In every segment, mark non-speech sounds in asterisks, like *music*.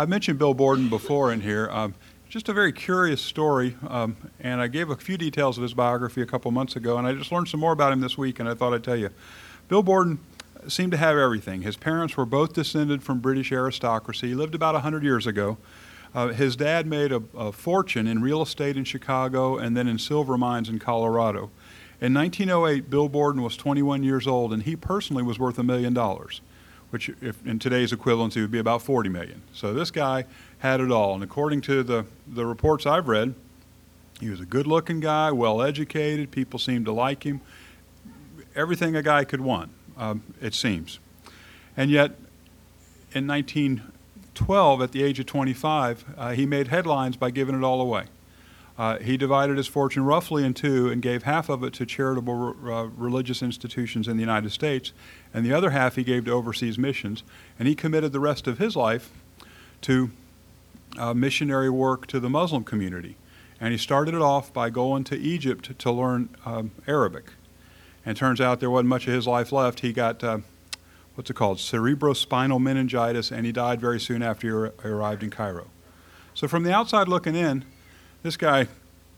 I've mentioned Bill Borden before in here. Um, just a very curious story, um, and I gave a few details of his biography a couple months ago, and I just learned some more about him this week, and I thought I'd tell you. Bill Borden seemed to have everything. His parents were both descended from British aristocracy. He lived about 100 years ago. Uh, his dad made a, a, fortune in real estate in Chicago and then in silver mines in Colorado. In 1908, Bill Borden was 21 years old, and he personally was worth a million dollars, which, if, in today's equivalency, would be about 40 million. So this guy had it all. And according to the, the reports I've read, he was a good looking guy, well educated, people seemed to like him. Everything a guy could want, um, it seems. And yet, in 1912, at the age of 25, uh, he made headlines by giving it all away. Uh, he divided his fortune roughly in two and gave half of it to charitable uh, religious institutions in the United States, and the other half he gave to overseas missions. And he committed the rest of his life to uh, missionary work to the Muslim community. And he started it off by going to Egypt to learn um, Arabic. And turns out there wasn't much of his life left. He got, uh, what's it called, cerebrospinal meningitis, and he died very soon after he arrived in Cairo. So from the outside looking in, this guy, you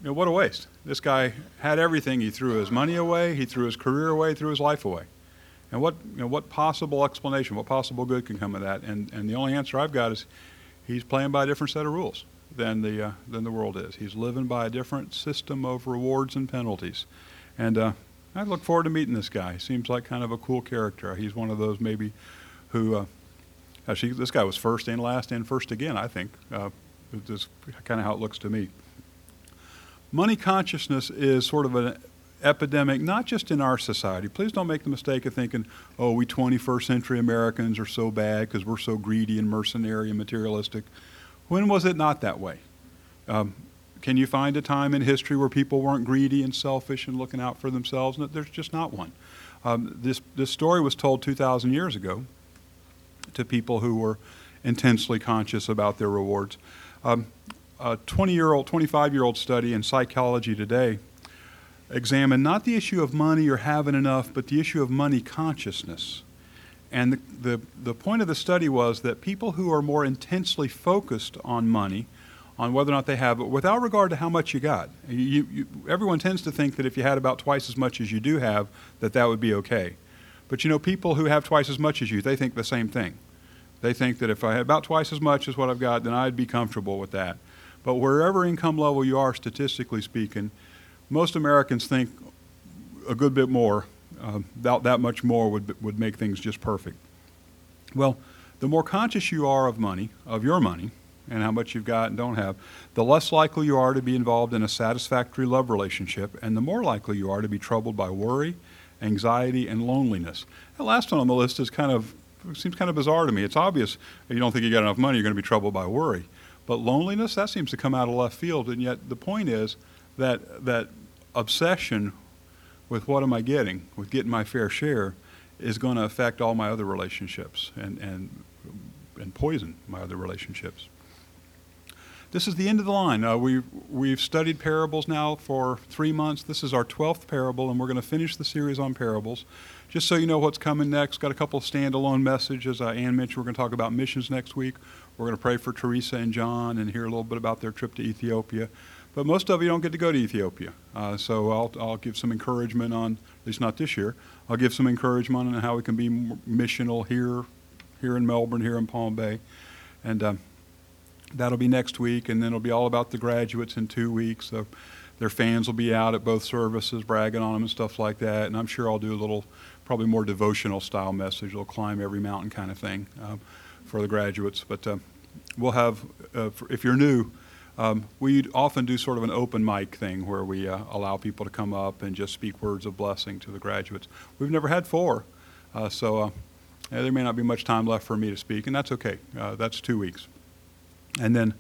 know, what a waste. This guy had everything. He threw his money away, he threw his career away, threw his life away. And what, you know, what possible explanation, what possible good can come of that? And, and the only answer I've got is he's playing by a different set of rules than the uh, than the world is. He's living by a different system of rewards and penalties, and uh, I look forward to meeting this guy. He seems like kind of a cool character. He's one of those maybe who uh, actually this guy was first and last and first again. I think uh, this kind of how it looks to me. Money consciousness is sort of an epidemic, not just in our society. Please don't make the mistake of thinking, oh, we 21st century Americans are so bad because we're so greedy and mercenary and materialistic. When was it not that way? Um, can you find a time in history where people weren't greedy and selfish and looking out for themselves? No, there's just not one. Um, this, this story was told 2,000 years ago to people who were intensely conscious about their rewards. Um, a 20 year old, 25 year old study in Psychology Today examined not the issue of money or having enough, but the issue of money consciousness. And the, the, the point of the study was that people who are more intensely focused on money, on whether or not they have it, without regard to how much you got, you, you, everyone tends to think that if you had about twice as much as you do have, that that would be okay. But you know, people who have twice as much as you, they think the same thing. They think that if I had about twice as much as what I've got, then I'd be comfortable with that. But wherever income level you are, statistically speaking, most Americans think a good bit more, uh, that, that much more would, would make things just perfect. Well, the more conscious you are of money, of your money, and how much you've got and don't have, the less likely you are to be involved in a satisfactory love relationship, and the more likely you are to be troubled by worry, anxiety, and loneliness. The last one on the list is kind of seems kind of bizarre to me. It's obvious if you don't think you got enough money, you're going to be troubled by worry. But loneliness, that seems to come out of left field, and yet the point is that that obsession with what am I getting, with getting my fair share, is going to affect all my other relationships and, and, and poison my other relationships. This is the end of the line. Uh, we, we've studied parables now for three months. This is our 12th parable, and we're going to finish the series on parables. Just so you know what's coming next, got a couple of standalone messages. Uh, Ann mentioned we're going to talk about missions next week. We're going to pray for Teresa and John and hear a little bit about their trip to Ethiopia. But most of you don't get to go to Ethiopia. Uh, so I'll, I'll give some encouragement on, at least not this year, I'll give some encouragement on how we can be missional here, here in Melbourne, here in Palm Bay. And um, that'll be next week. And then it'll be all about the graduates in two weeks. So their fans will be out at both services bragging on them and stuff like that. And I'm sure I'll do a little, probably more devotional style message. They'll climb every mountain kind of thing um, for the graduates. But uh, we'll have, uh, for, if you're new, um, we often do sort of an open mic thing where we uh, allow people to come up and just speak words of blessing to the graduates. We've never had four, uh, so uh, yeah, there may not be much time left for me to speak, and that's okay. Uh, that's two weeks. And then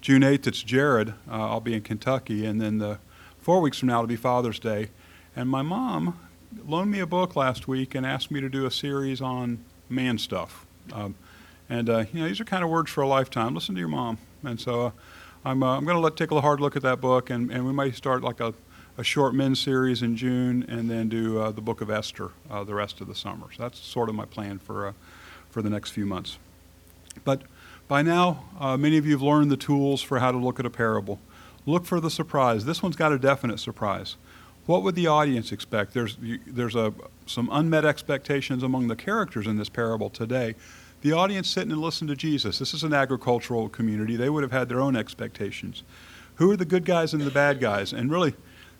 June 8th, it's Jared. I'll be in Kentucky, and then the four weeks from now, it'll be Father's Day. And my mom loaned me a book last week and asked me to do a series on man stuff. Um, and uh, you know, these are kind of words for a lifetime. Listen to your mom. And so I'm, uh, I'm going to take a hard look at that book, and, and we might start like a, a short men's series in June, and then do uh, the book of Esther uh, the rest of the summer. So that's sort of my plan for, uh, for the next few months. But By now, uh, many of you have learned the tools for how to look at a parable. Look for the surprise. This one's got a definite surprise. What would the audience expect? There's, there's a, some unmet expectations among the characters in this parable today. The audience sitting and listening to Jesus. This is an agricultural community. They would have had their own expectations. Who are the good guys and the bad guys? And really,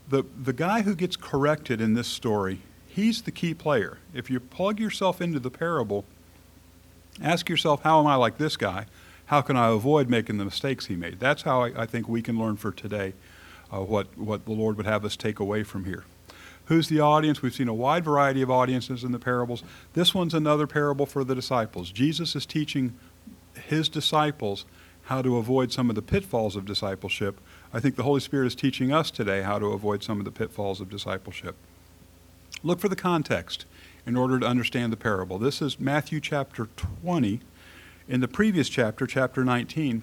the, the guy who gets corrected in this story, he's the key player. If you plug yourself into the parable, ask yourself, how am I like this guy? How can I avoid making the mistakes he made? That's how I, I think we can learn for today uh, what, what the Lord would have us take away from here. Who's the audience? We've seen a wide variety of audiences in the parables. This one's another parable for the disciples. Jesus is teaching his disciples how to avoid some of the pitfalls of discipleship. I think the Holy Spirit is teaching us today how to avoid some of the pitfalls of discipleship. Look for the context in order to understand the parable. This is Matthew chapter 20. In the previous chapter, chapter 19,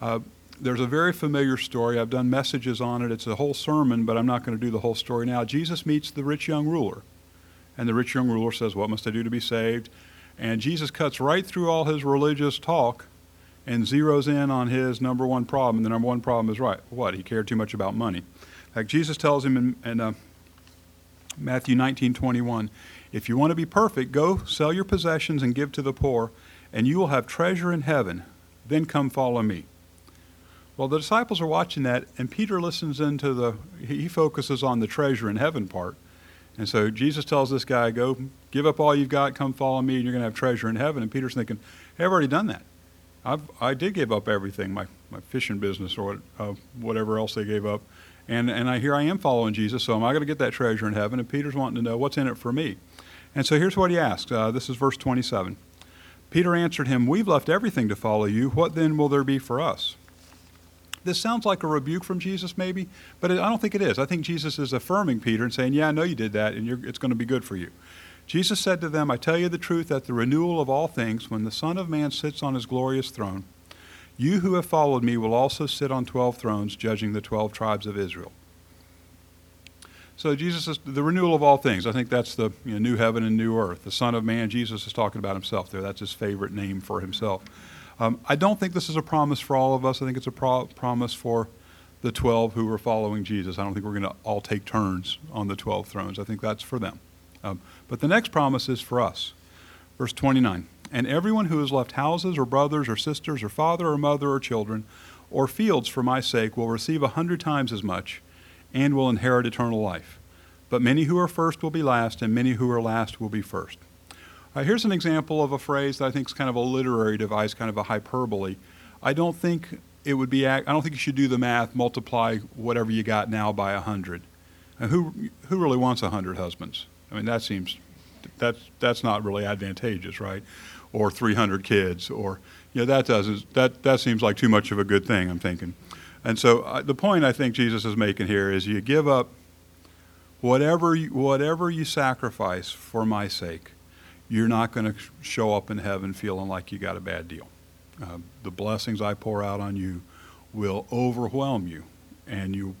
uh, there's a very familiar story. I've done messages on it. It's a whole sermon, but I'm not going to do the whole story now. Jesus meets the rich young ruler, and the rich young ruler says, What must I do to be saved? And Jesus cuts right through all his religious talk and zeroes in on his number one problem. And the number one problem is right. What? He cared too much about money. Fact, Jesus tells him in, in uh, Matthew 19 21, If you want to be perfect, go sell your possessions and give to the poor, and you will have treasure in heaven. Then come follow me. Well, the disciples are watching that, and Peter listens into the, he focuses on the treasure in heaven part. And so Jesus tells this guy, Go give up all you've got, come follow me, and you're going to have treasure in heaven. And Peter's thinking, Hey, I've already done that. I've, I did give up everything, my, my fishing business or uh, whatever else they gave up. And, and I, here I am following Jesus, so am I going to get that treasure in heaven? And Peter's wanting to know what's in it for me. And so here's what he asks. Uh, this is verse 27. Peter answered him, We've left everything to follow you. What then will there be for us? This sounds like a rebuke from Jesus, maybe, but I don't think it is. I think Jesus is affirming Peter and saying, Yeah, I know you did that, and it's going to be good for you. Jesus said to them, I tell you the truth, at the renewal of all things, when the Son of Man sits on his glorious throne, you who have followed me will also sit on 12 thrones, judging the 12 tribes of Israel. So Jesus is the renewal of all things. I think that's the you know, new heaven and new earth. The Son of Man, Jesus is talking about himself there. That's his favorite name for himself. Um, I don't think this is a promise for all of us. I think it's a pro- promise for the 12 who were following Jesus. I don't think we're going to all take turns on the 12 thrones. I think that's for them. Um, but the next promise is for us. Verse 29 And everyone who has left houses or brothers or sisters or father or mother or children or fields for my sake will receive a hundred times as much and will inherit eternal life. But many who are first will be last, and many who are last will be first. Uh, here's an example of a phrase that I think is kind of a literary device, kind of a hyperbole. I don't think it would be. I don't think you should do the math, multiply whatever you got now by a hundred. And who who really wants a hundred husbands? I mean, that seems that's that's not really advantageous, right? Or 300 kids, or you know, that doesn't that that seems like too much of a good thing. I'm thinking, and so uh, the point I think Jesus is making here is you give up whatever you, whatever you sacrifice for my sake you're not going to show up in heaven feeling like you got a bad deal. Uh, the blessings I pour out on you will overwhelm you, and you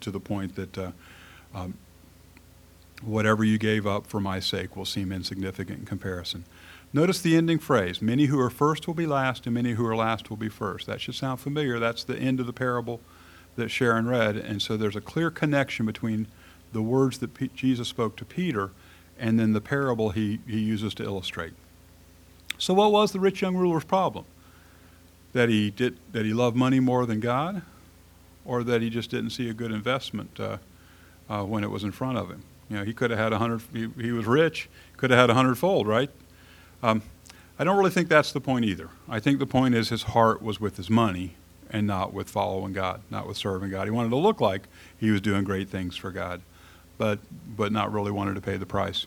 to the point that uh, um, whatever you gave up for my sake will seem insignificant in comparison. Notice the ending phrase many who are first will be last, and many who are last will be first. That should sound familiar. That's the end of the parable that Sharon read. And so there's a clear connection between the words that P- Jesus spoke to Peter and then the parable he, he uses to illustrate. So, what was the rich young ruler's problem? That he, did, that he loved money more than God, or that he just didn't see a good investment uh, uh, when it was in front of him? You know, he could have had a hundred, he, he, was rich, could have had a hundredfold, right? Um, I don't really think that's the point either. I think the point is his heart was with his money and not with following God, not with serving God. He wanted to look like he was doing great things for God but, but not really wanted to pay the price.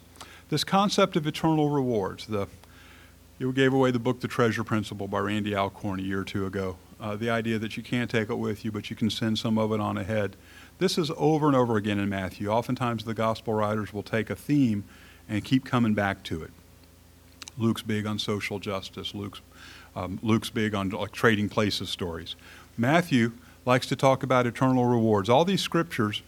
This concept of eternal rewards, the, you gave away the book The Treasure Principle by Randy Alcorn a year or two ago. Uh, the idea that you can't take it with you, but you can send some of it on ahead. This is over and over again in Matthew. Oftentimes the gospel writers will take a theme and keep coming back to it. Luke's big on social justice. Luke's, um, Luke's big on like trading places stories. Matthew likes to talk about eternal rewards. All these scriptures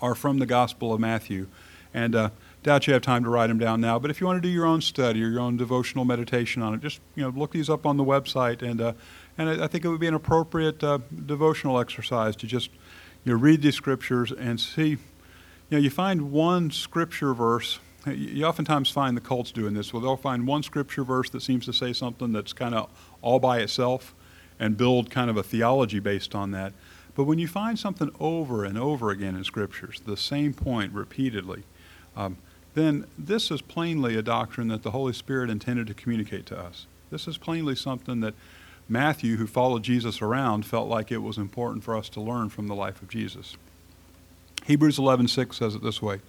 are from the Gospel of Matthew. And uh, doubt you have time to write them down now. But if you want to do your own study or your own devotional meditation on it, just you know look these up on the website, and uh, and I, think it would be an appropriate uh, devotional exercise to just you know read these scriptures and see. You know, you find one scripture verse. You oftentimes find the cults doing this. Well, they'll find one scripture verse that seems to say something that's kind of all by itself, and build kind of a theology based on that. But when you find something over and over again in scriptures, the same point repeatedly, um, then this is plainly a doctrine that the Holy Spirit intended to communicate to us. This is plainly something that Matthew, who followed Jesus around, felt like it was important for us to learn from the life of Jesus. Hebrews 11:6 says it this way: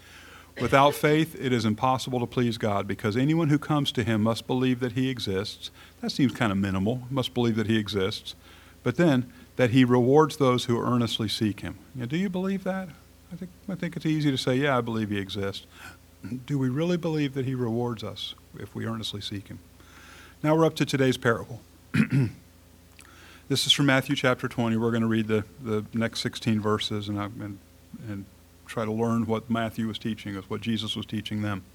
Without faith, it is impossible to please God because anyone who comes to him must believe that he exists. That seems kind of minimal. Must believe that he exists. But then, that he rewards those who earnestly seek him. Now, do you believe that? I think, I think it's easy to say, yeah, I believe he exists. Do we really believe that he rewards us if we earnestly seek him? Now we're up to today's parable. *clears throat* this is from Matthew chapter 20. We're going to read the, the next 16 verses and, and, and try to learn what Matthew was teaching us, what Jesus was teaching them.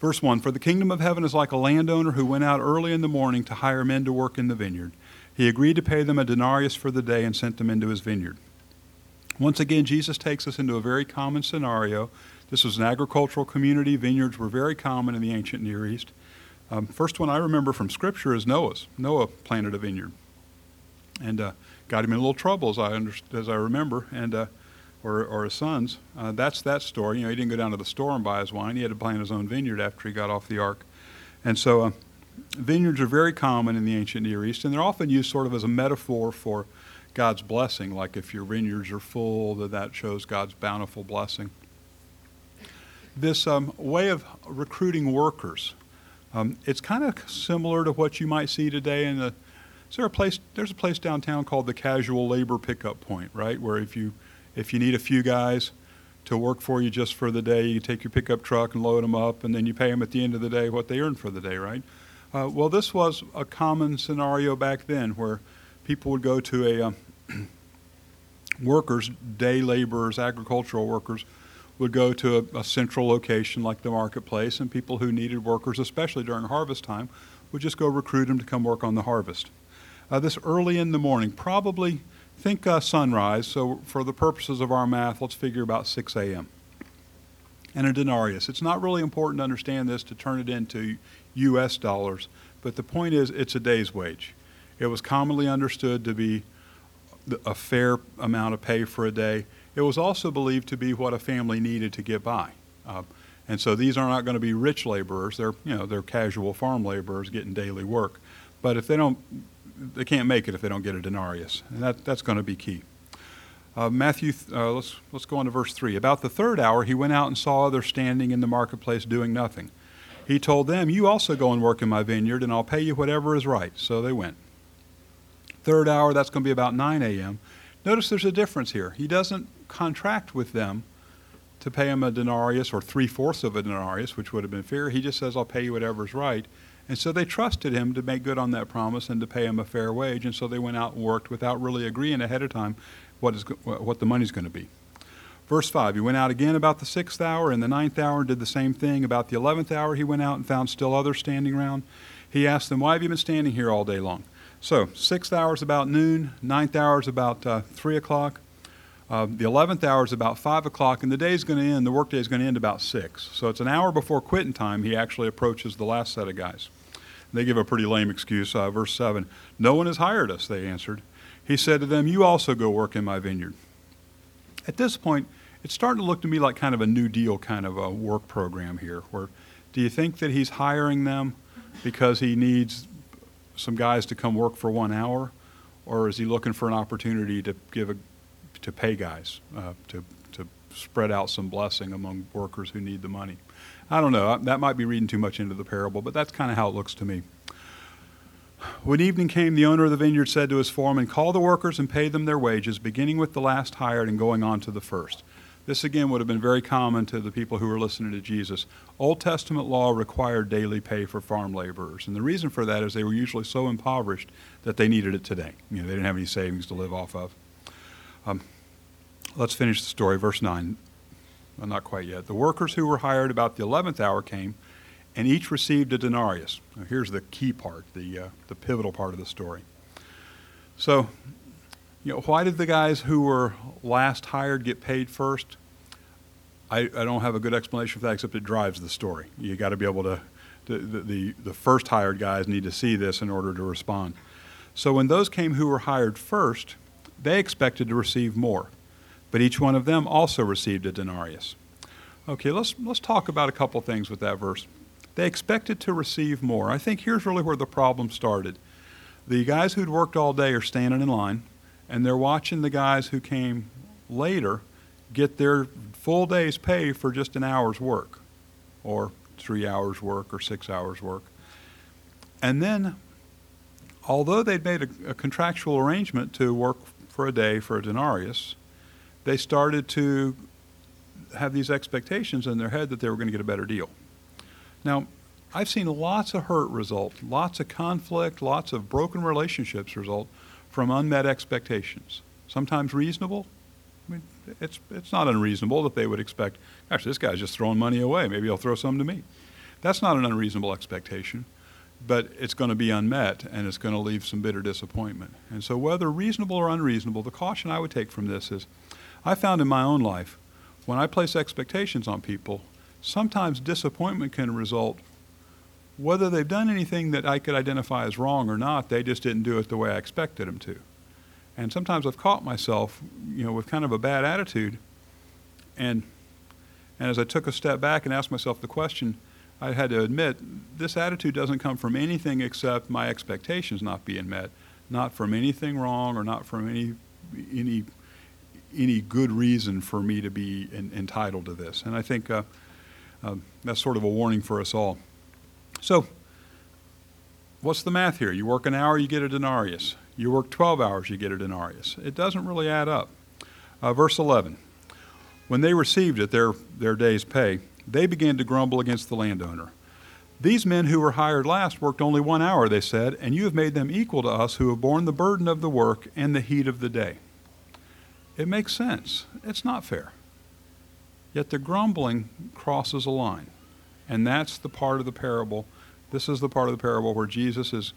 Verse 1 For the kingdom of heaven is like a landowner who went out early in the morning to hire men to work in the vineyard. He agreed to pay them a denarius for the day and sent them into his vineyard. Once again, Jesus takes us into a very common scenario. This was an agricultural community. Vineyards were very common in the ancient Near East. Um, first one I remember from Scripture is Noah's. Noah planted a vineyard, and uh, got him in a little trouble, as I as I remember, and uh, or, or his sons. Uh, that's that story. You know, he didn't go down to the store and buy his wine. He had to plant his own vineyard after he got off the ark, and so uh, vineyards are very common in the ancient Near East, and they're often used sort of as a metaphor for God's blessing. Like if your vineyards are full, that that shows God's bountiful blessing. This um, way of recruiting workers, um, it's kind of similar to what you might see today in the. Is there a place? There's a place downtown called the Casual Labor Pickup Point, right? Where if you if you need a few guys to work for you just for the day, you take your pickup truck and load them up, and then you pay them at the end of the day what they earn for the day, right? Uh, well, this was a common scenario back then where people would go to a um, *clears throat* workers, day laborers, agricultural workers, would go to a, a, central location like the marketplace, and people who needed workers, especially during harvest time, would just go recruit them to come work on the harvest. Uh, this early in the morning, probably think uh, sunrise, so for the purposes of our math, let's figure about 6 a.m. And a denarius. It's not really important to understand this to turn it into U.S. dollars, but the point is it's a day's wage. It was commonly understood to be a fair amount of pay for a day. It was also believed to be what a family needed to get by. Uh, and so these are not going to be rich laborers. They're, you know, they're casual farm laborers getting daily work. But if they don't, they can't make it if they don't get a denarius. And that, that's going to be key. Uh, Matthew, uh, let's, let's go on to verse 3. About the third hour, he went out and saw others standing in the marketplace doing nothing. He told them, You also go and work in my vineyard, and I'll pay you whatever is right. So they went. Third hour, that's going to be about 9 a.m. Notice there's a difference here. He doesn't contract with them to pay him a denarius or three fourths of a denarius, which would have been fair. He just says, I'll pay you whatever's right. And so they trusted him to make good on that promise and to pay him a fair wage. And so they went out and worked without really agreeing ahead of time what, is, what the money's going to be. Verse 5 He went out again about the sixth hour, and the ninth hour, and did the same thing. About the eleventh hour, he went out and found still others standing around. He asked them, Why have you been standing here all day long? So, sixth hour is about noon, ninth hour is about uh, 3 o'clock, uh, the eleventh hour is about 5 o'clock, and the day is going to end, the workday is going to end about 6. So, it's an hour before quitting time, he actually approaches the last set of guys. They give a pretty lame excuse. Uh, verse 7 No one has hired us, they answered. He said to them, You also go work in my vineyard. At this point, it's starting to look to me like kind of a New Deal kind of a work program here. Where do you think that he's hiring them because he needs some guys to come work for one hour, or is he looking for an opportunity to give a to pay guys uh, to to spread out some blessing among workers who need the money? I don't know. That might be reading too much into the parable, but that's kind of how it looks to me. When evening came, the owner of the vineyard said to his foreman, Call the workers and pay them their wages, beginning with the last hired and going on to the first. This again would have been very common to the people who were listening to Jesus. Old Testament law required daily pay for farm laborers, and the reason for that is they were usually so impoverished that they needed it today. You know, they didn't have any savings to live off of. Um, let's finish the story. Verse 9. Well, not quite yet. The workers who were hired about the 11th hour came, and each received a denarius. Now, here's the key part, the, uh, the pivotal part of the story. So, you know, why did the guys who were last hired get paid first? I, I don't have a good explanation for that, except it drives the story. You got to be able to, the, the, the first hired guys need to see this in order to respond. So when those came who were hired first, they expected to receive more, but each one of them also received a denarius. Okay, let's, let's talk about a couple things with that verse. They expected to receive more. I think here's really where the problem started. The guys who'd worked all day are standing in line, and they're watching the guys who came later get their full day's pay for just an hour's work, or three hours' work, or six hours' work. And then although they'd made a, a, contractual arrangement to work for a day for a denarius, they started to have these expectations in their head that they were going to get a better deal. Now, I've seen lots of hurt result, lots of conflict, lots of broken relationships result from unmet expectations. Sometimes reasonable. I mean, it's, it's not unreasonable that they would expect, gosh, this guy's just throwing money away. Maybe he'll throw some to me. That's not an unreasonable expectation but it's going to be unmet and it's going to leave some bitter disappointment. And so, whether reasonable or unreasonable, the caution I would take from this is I found in my own life when I place expectations on people, sometimes disappointment can result whether they've done anything that I could identify as wrong or not, they just didn't do it the way I expected them to. And sometimes I've caught myself, you know, with kind of a bad attitude. And, and as I took a step back and asked myself the question, I had to admit this attitude doesn't come from anything except my expectations not being met, not from anything wrong or not from any any any good reason for me to be in, entitled to this. And I think uh, uh, that's sort of a warning for us all. So, what's the math here? You work an hour, you get a denarius. You work 12 hours, you get a denarius. It doesn't really add up. Uh, verse 11. When they received it, their, their day's pay, they began to grumble against the landowner. These men who were hired last worked only one hour, they said, and you have made them equal to us who have borne the burden of the work and the heat of the day. It makes sense. It's not fair. Yet the grumbling crosses a line. And that's the part of the parable. This is the part of the parable where Jesus is,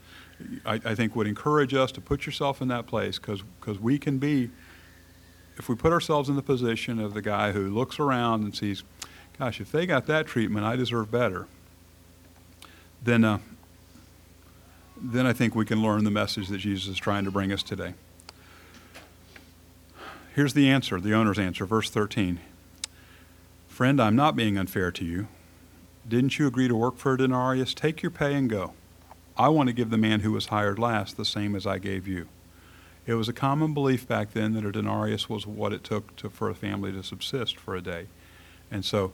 I, I think, would encourage us to put yourself in that place because we can be, if we put ourselves in the position of the guy who looks around and sees, gosh, if they got that treatment, I deserve better, then, uh, then I think we can learn the message that Jesus is trying to bring us today. Here's the answer, the owner's answer, verse 13. Friend, I'm not being unfair to you. Didn't you agree to work for a denarius? Take your pay and go. I want to give the man who was hired last the same as I gave you. It was a common belief back then that a denarius was what it took to, for a family to subsist for a day. And so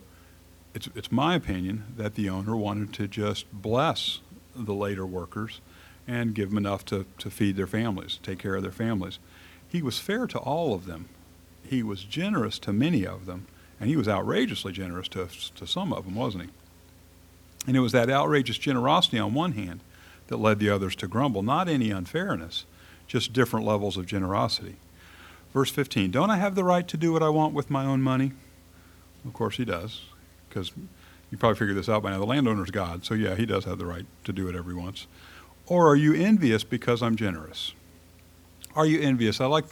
it's, it's my opinion that the owner wanted to just bless the later workers and give them enough to, to feed their families, take care of their families. He was fair to all of them. He was generous to many of them, and he was outrageously generous to, to some of them, wasn't he? And it was that outrageous generosity on one hand that led the others to grumble, not any unfairness, just different levels of generosity. Verse 15 Don't I have the right to do what I want with my own money? Of course, he does because you probably figured this out by now. The landowner's God, so yeah, he does have the right to do it every once. Or are you envious because I'm generous? Are you envious? I like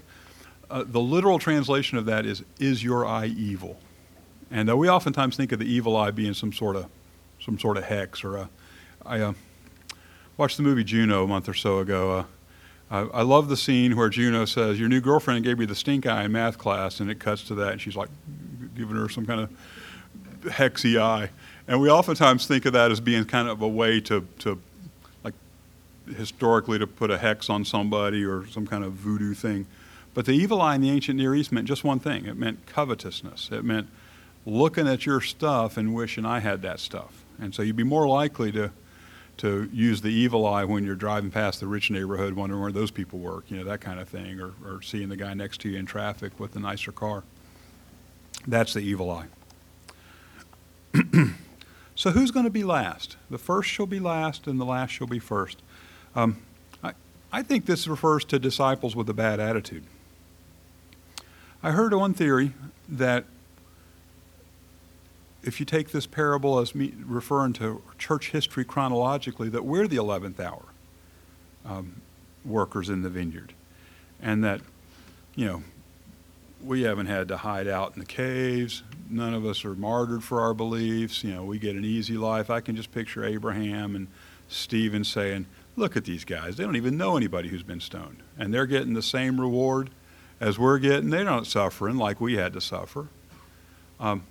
uh, the literal translation of that is, is your eye evil? And uh, we oftentimes think of the evil eye being some sort of, some sort of hex or a, I uh, watched the movie Juno a month or so ago. Uh, I, I love the scene where Juno says, Your new girlfriend gave me the stink eye in math class, and it cuts to that, and she's like giving her some kind of hexy eye. And we oftentimes think of that as being kind of a way to, to like, historically to put a hex on somebody or some kind of voodoo thing. But the evil eye in the ancient Near East meant just one thing it meant covetousness. It meant looking at your stuff and wishing I had that stuff. And so you'd be more likely to, to use the evil eye when you're driving past the rich neighborhood, wondering where those people work, you know, that kind of thing, or, or seeing the guy next to you in traffic with the nicer car. That's the evil eye. *clears throat* so who's going to be last? The first shall be last, and the last shall be first. Um, I, I think this refers to disciples with a bad attitude. I heard one theory that if you take this parable as me referring to church history chronologically, that we're the 11th hour um, workers in the vineyard. And that, you know, we haven't had to hide out in the caves. None of us are martyred for our beliefs. You know, we get an easy life. I can just picture Abraham and Stephen saying, Look at these guys. They don't even know anybody who's been stoned. And they're getting the same reward as we're getting. They're not suffering like we had to suffer. Um,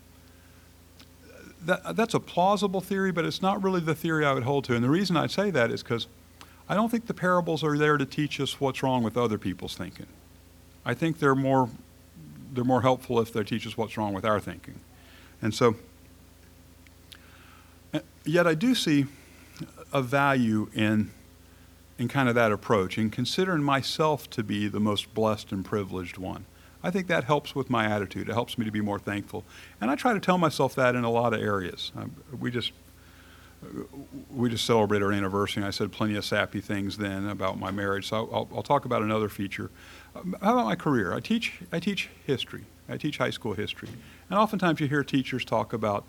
that, that's a plausible theory, but it's not really the theory I would hold to. And the reason I say that is because I don't think the parables are there to teach us what's wrong with other people's thinking. I think they're more they're more helpful if they teach us what's wrong with our thinking. And so uh, yet I do see a value in in kind of that approach in considering myself to be the most blessed and privileged one. I think that helps with my attitude. It helps me to be more thankful. And I try to tell myself that in a lot of areas. Um, we just we just celebrated our anniversary, and I said plenty of sappy things then about my marriage. So I'll, I'll talk about another feature. Um, how about my career? I teach I teach history. I teach high school history, and oftentimes you hear teachers talk about,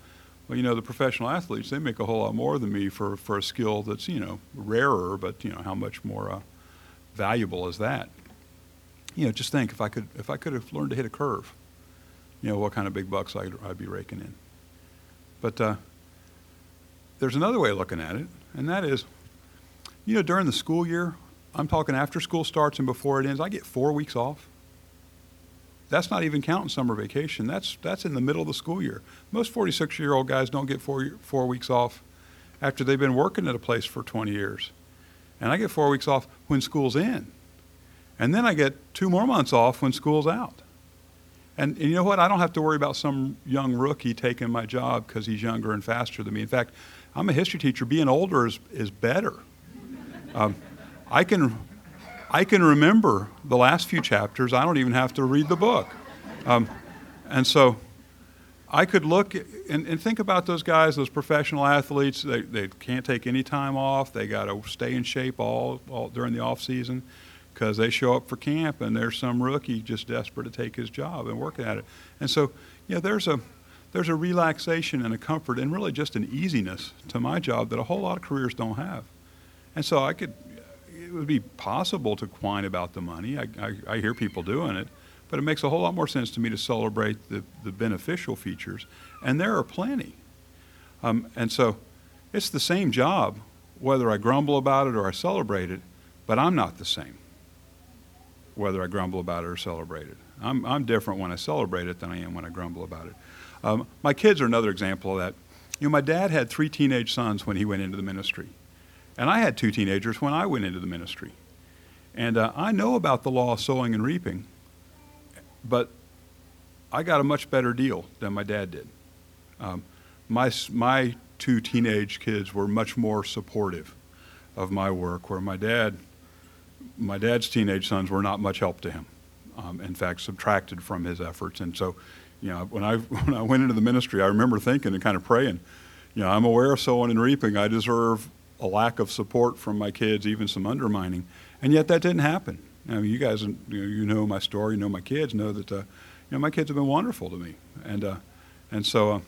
well, you know, the professional athletes they make a whole lot more than me for for a skill that's you know rarer, but you know how much more uh, valuable is that? You know, just think if I could if I could have learned to hit a curve, you know, what kind of big bucks I'd, I'd be raking in. But uh, there's another way of looking at it, and that is, you know, during the school year, I'm talking after school starts and before it ends, I get four weeks off. That's not even counting summer vacation. That's that's in the middle of the school year. Most 46 year old guys don't get four four weeks off after they've been working at a place for 20 years, and I get four weeks off when school's in. And then I get two more months off when school's out. And, and you know what? I don't have to worry about some young rookie taking my job because he's younger and faster than me. In fact, I'm a history teacher. Being older is, is better. Um, I, can, I can remember the last few chapters. I don't even have to read the book. Um, and so I could look and, and, think about those guys, those professional athletes. They, they can't take any time off. They got to stay in shape all, all during the off season because they show up for camp and there's some rookie just desperate to take his job and work at it. And so, know, there's a there's a relaxation and a comfort and really just an easiness to my job that a whole lot of careers don't have. And so I could it would be possible to whine about the money. I, I, I hear people doing it, but it makes a whole lot more sense to me to celebrate the, the beneficial features, and there are plenty. Um, and so it's the same job, whether I grumble about it or I celebrate it, but I'm not the same whether I grumble about it or celebrate it. I'm, I'm different when I celebrate it than I am when I grumble about it. Um, my kids are another example of that. You know, my dad had three teenage sons when he went into the ministry, and I had two teenagers when I went into the ministry. And uh, I know about the law of sowing and reaping, but I got a much better deal than my dad did. Um, my, my two teenage kids were much more supportive of my work, where my dad my dad's teenage sons were not much help to him. Um, in fact, subtracted from his efforts. And so, you know, when I *laughs* when I went into the ministry, I remember thinking and kind of praying, you know, I'm aware of sowing and reaping. I deserve a lack of support from my kids, even some undermining. And yet that didn't happen. I mean, you guys, you know, you know my story, you know my kids, know that, uh, you know, my kids have been wonderful to me. And, uh, and so uh,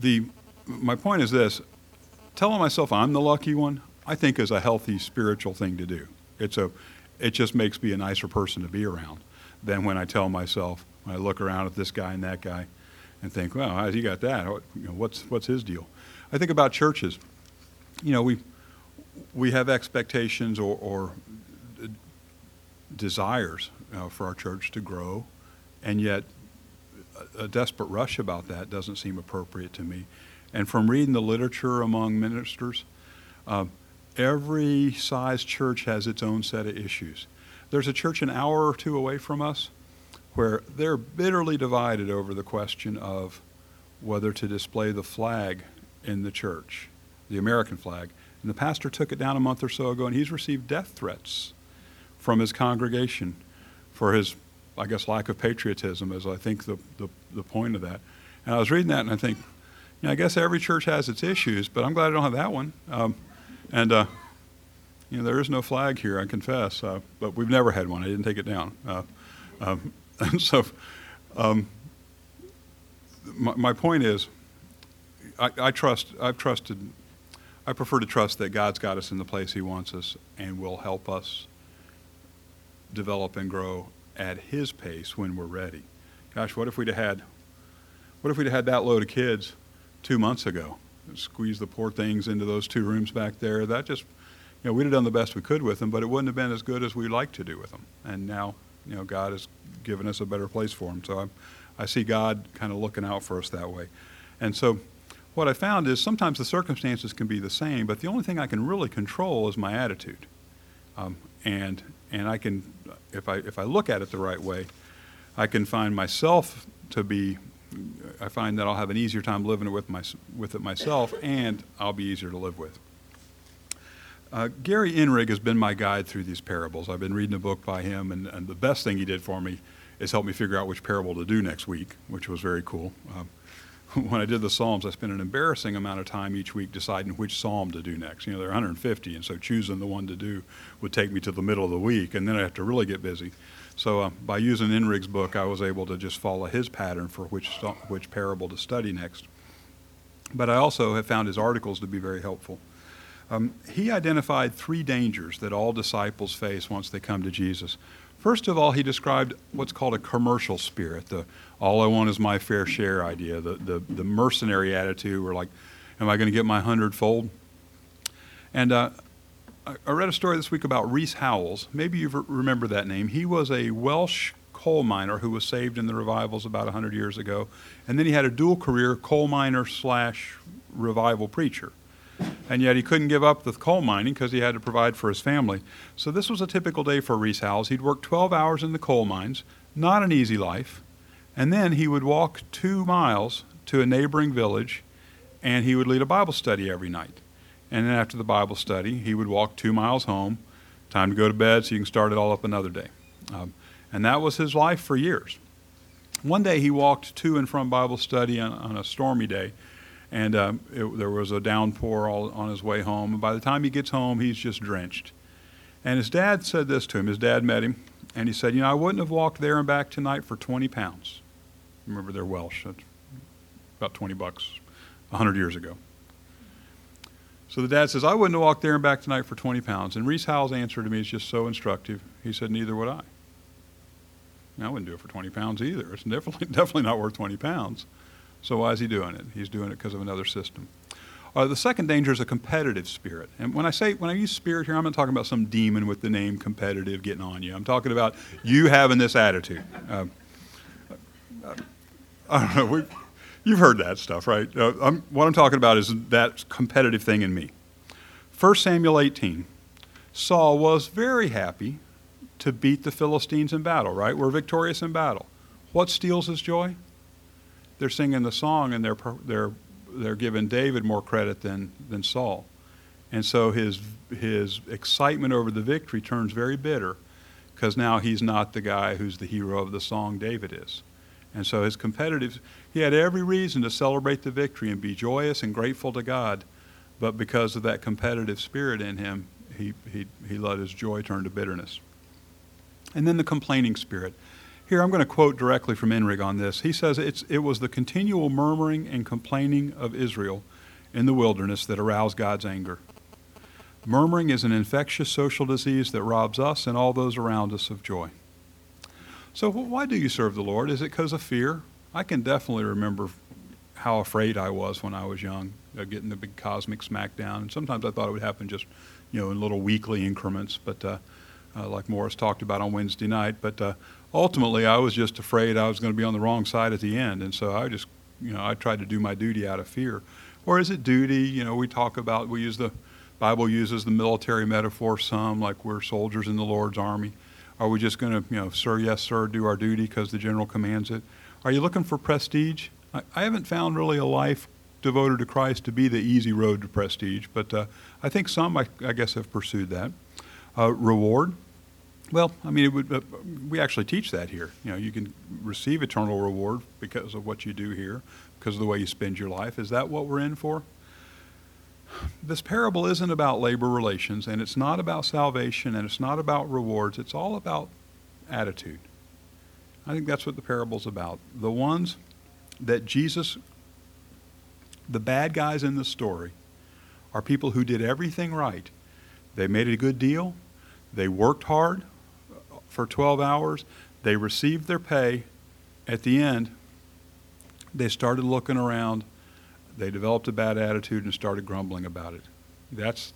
the, my point is this, telling myself I'm the lucky one, I think is a healthy spiritual thing to do. It's a, it just makes me a nicer person to be around than when I tell myself, when I look around at this guy and that guy and think, well, how's he got that? You know, what's, what's his deal? I think about churches. You know, we, we have expectations or, or desires uh, for our church to grow, and yet a, a desperate rush about that doesn't seem appropriate to me. And from reading the literature among ministers, uh, every size church has its own set of issues. There's a church an hour or two away from us where they're bitterly divided over the question of whether to display the flag in the church, the American flag. And the pastor took it down a month or so ago, and he's received death threats from his congregation for his, I guess, lack of patriotism, is I think the, the, the point of that. And I was reading that, and I think, you know, I guess every church has its issues, but I'm glad I don't have that one. Um, and, uh, you know, there is no flag here, I confess, uh, but we've never had one. I didn't take it down. Uh, um, *laughs* and so, um, my, my point is, I, I trust, I've trusted, I prefer to trust that God's got us in the place He wants us and will help us develop and grow at His pace when we're ready. Gosh, what if we'd have had, what if we'd have had that load of kids two months ago? Squeeze the poor things into those two rooms back there. That just, you know, we'd have done the best we could with them, but it wouldn't have been as good as we'd like to do with them. And now, you know, God has given us a better place for them. So I'm, I see God kind of looking out for us that way. And so what I found is sometimes the circumstances can be the same, but the only thing I can really control is my attitude. Um, and and I can, if I if I look at it the right way, I can find myself to be. I find that I'll have an easier time living it with my with it myself, and I'll be easier to live with. Uh, Gary Inrig has been my guide through these parables. I've been reading a book by him, and, and the best thing he did for me is help me figure out which parable to do next week, which was very cool. Um, *laughs* when I did the Psalms, I spent an embarrassing amount of time each week deciding which Psalm to do next. You know, there are 150, and so choosing the one to do would take me to the middle of the week, and then I'd have to really get busy. So uh, by using Inrig's book, I was able to just follow his pattern for which, which parable to study next. But I also have found his articles to be very helpful. Um, he identified three dangers that all disciples face once they come to Jesus. First of all, he described what's called a commercial spirit, the all I want is my fair share idea, the, the, the mercenary attitude where, like, am I going to get my hundredfold? And uh, I read a story this week about Rees Howells. Maybe you remember that name. He was a Welsh coal miner who was saved in the revivals about 100 years ago. And then he had a dual career coal miner slash revival preacher and yet he couldn't give up the coal mining because he had to provide for his family. So this was a typical day for Rees Howells. He'd work 12 hours in the coal mines, not an easy life, and then he would walk two miles to a neighboring village and he would lead a Bible study every night. And then after the Bible study, he would walk two miles home. Time to go to bed so you can start it all up another day. Um, and that was his life for years. One day he walked to and from Bible study on, on a stormy day and um, it, there was a downpour all, on his way home. And by the time he gets home, he's just drenched. And his dad said this to him. His dad met him, and he said, "You know, I wouldn't have walked there and back tonight for 20 pounds. Remember, they're Welsh. About 20 bucks, 100 years ago." So the dad says, "I wouldn't have walked there and back tonight for 20 pounds." And Rees Howells' answer to me is just so instructive. He said, "Neither would I." I wouldn't do it for 20 pounds either. It's definitely *laughs* definitely not worth 20 pounds. So why is he doing it? He's doing it because of another system. Uh, the second danger is a competitive spirit. And when I say, when I use spirit here, I'm not talking about some demon with the name competitive getting on you. I'm talking about you having this attitude. Uh, uh, I don't know. We, you've heard that stuff, right? Uh, I'm, what I'm talking about is that competitive thing in me. 1 Samuel 18. Saul was very happy to beat the Philistines in battle, right? We're victorious in battle. What steals his joy? they're singing the song and they're, they're, they're giving David more credit than, than Saul. And so his, his excitement over the victory turns very bitter because now he's not the guy who's the hero of the song David is. And so his competitive, he had every reason to celebrate the victory and be joyous and grateful to God, but because of that competitive spirit in him, he, he, he let his joy turn to bitterness. And then the complaining spirit. Here, I'm going to quote directly from Inrig on this. He says it was the continual murmuring and complaining of Israel in the wilderness that aroused God's anger. Murmuring is an infectious social disease that robs us and all those around us of joy. So, why do you serve the Lord? Is it because of fear? I can definitely remember how afraid I was when I was young, uh, getting the big cosmic smackdown. And sometimes I thought it would happen just, you know, in little weekly increments, but uh, uh, like Morris talked about on Wednesday night. But uh, ultimately, I was just afraid I was going to be on the wrong side at the end, and so I just, you know, I tried to do my duty out of fear. Or is it duty? You know, we talk about we use the Bible uses the military metaphor some, like we're soldiers in the Lord's army. Are we just going to, you know, sir, yes, sir, do our duty because the general commands it? Are you looking for prestige? I, I haven't found really a life devoted to Christ to be the easy road to prestige, but uh, I think some, I, I, guess, have pursued that. Uh, reward. Well, I mean, would, uh, we actually teach that here. You know, you can receive eternal reward because of what you do here, because of the way you spend your life. Is that what we're in for? This parable isn't about labor relations, and it's not about salvation, and it's not about rewards. It's all about attitude. I think that's what the parable's about. The ones that Jesus, the bad guys in the story, are people who did everything right. They made a good deal. They worked hard for 12 hours. They received their pay. At the end, they started looking around. They developed a bad attitude and started grumbling about it. That's,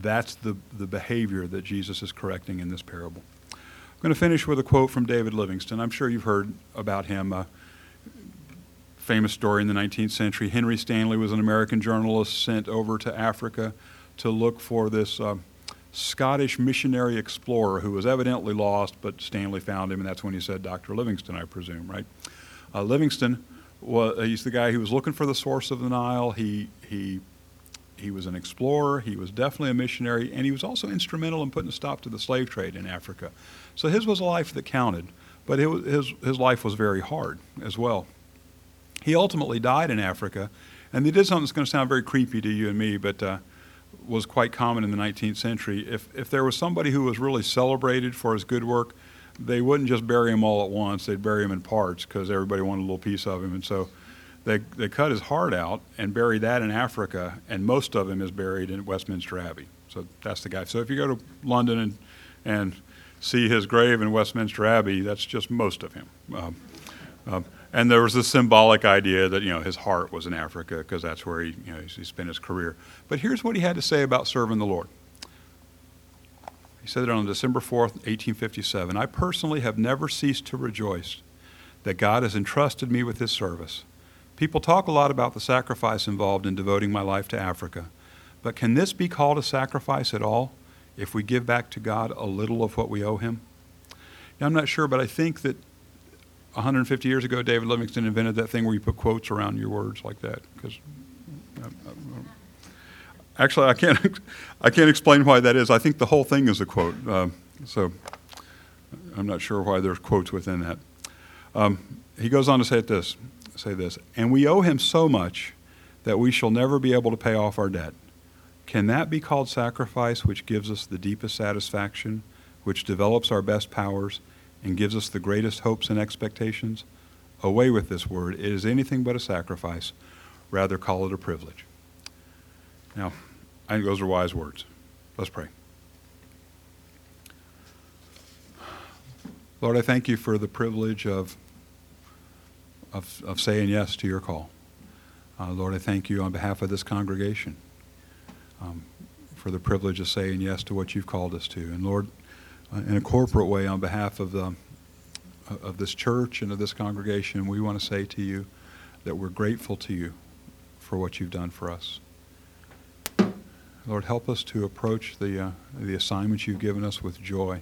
that's the, the behavior that Jesus is correcting in this parable. I'm going to finish with a quote from David Livingstone. I'm sure you've heard about him. Uh, famous story in the 19th century. Henry Stanley was an American journalist sent over to Africa to look for this uh, Scottish missionary explorer who was evidently lost, but Stanley found him, and that's when he said Dr. Livingstone, I presume, right? Uh, Livingstone, was, he's the guy who was looking for the source of the Nile. He, he, he was an explorer, he was definitely a missionary, and he was also instrumental in putting a stop to the slave trade in Africa. So his was a life that counted, but was, his, his life was very hard as well. He ultimately died in Africa, and he did something that's going to sound very creepy to you and me, but uh, was quite common in the 19th century. If, if there was somebody who was really celebrated for his good work, they wouldn't just bury him all at once. They'd bury him in parts because everybody wanted a little piece of him. And so they, they cut his heart out and buried that in Africa, and most of him is buried in Westminster Abbey. So that's the guy. So if you go to London and, and see his grave in Westminster Abbey, that's just most of him. Um, um, and there was this symbolic idea that you know his heart was in Africa because that's where he you know he spent his career. But here's what he had to say about serving the Lord. He said it on December 4th, 1857. I personally have never ceased to rejoice that God has entrusted me with this service. People talk a lot about the sacrifice involved in devoting my life to Africa, but can this be called a sacrifice at all if we give back to God a little of what we owe Him? Now, I'm not sure, but I think that 150 years ago, David Livingstone invented that thing where you put quotes around your words like that. Because uh, actually, I can't *laughs* I can't explain why that is. I think the whole thing is a quote. Um, so I'm not sure why there's quotes within that. Um, he goes on to say this, say this, and we owe him so much that we shall never be able to pay off our debt. Can that be called sacrifice, which gives us the deepest satisfaction, which develops our best powers? and gives us the greatest hopes and expectations, away with this word. It is anything but a sacrifice. Rather, call it a privilege. Now, I think those are wise words. Let's pray. Lord, I thank you for the privilege of, of, of saying yes to your call. Uh, Lord, I thank you on behalf of this congregation um, for the privilege of saying yes to what you've called us to. And Lord, uh, in a corporate way on behalf of the of this church and of this congregation, we want to say to you that we're grateful to you for what you've done for us. Lord, help us to approach the, uh, the assignments you've given us with joy.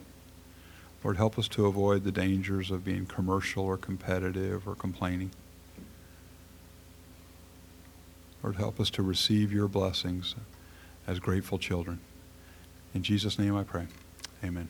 Lord, help us to avoid the dangers of being commercial or competitive or complaining. Lord, help us to receive your blessings as grateful children. In Jesus' name I pray. Amen.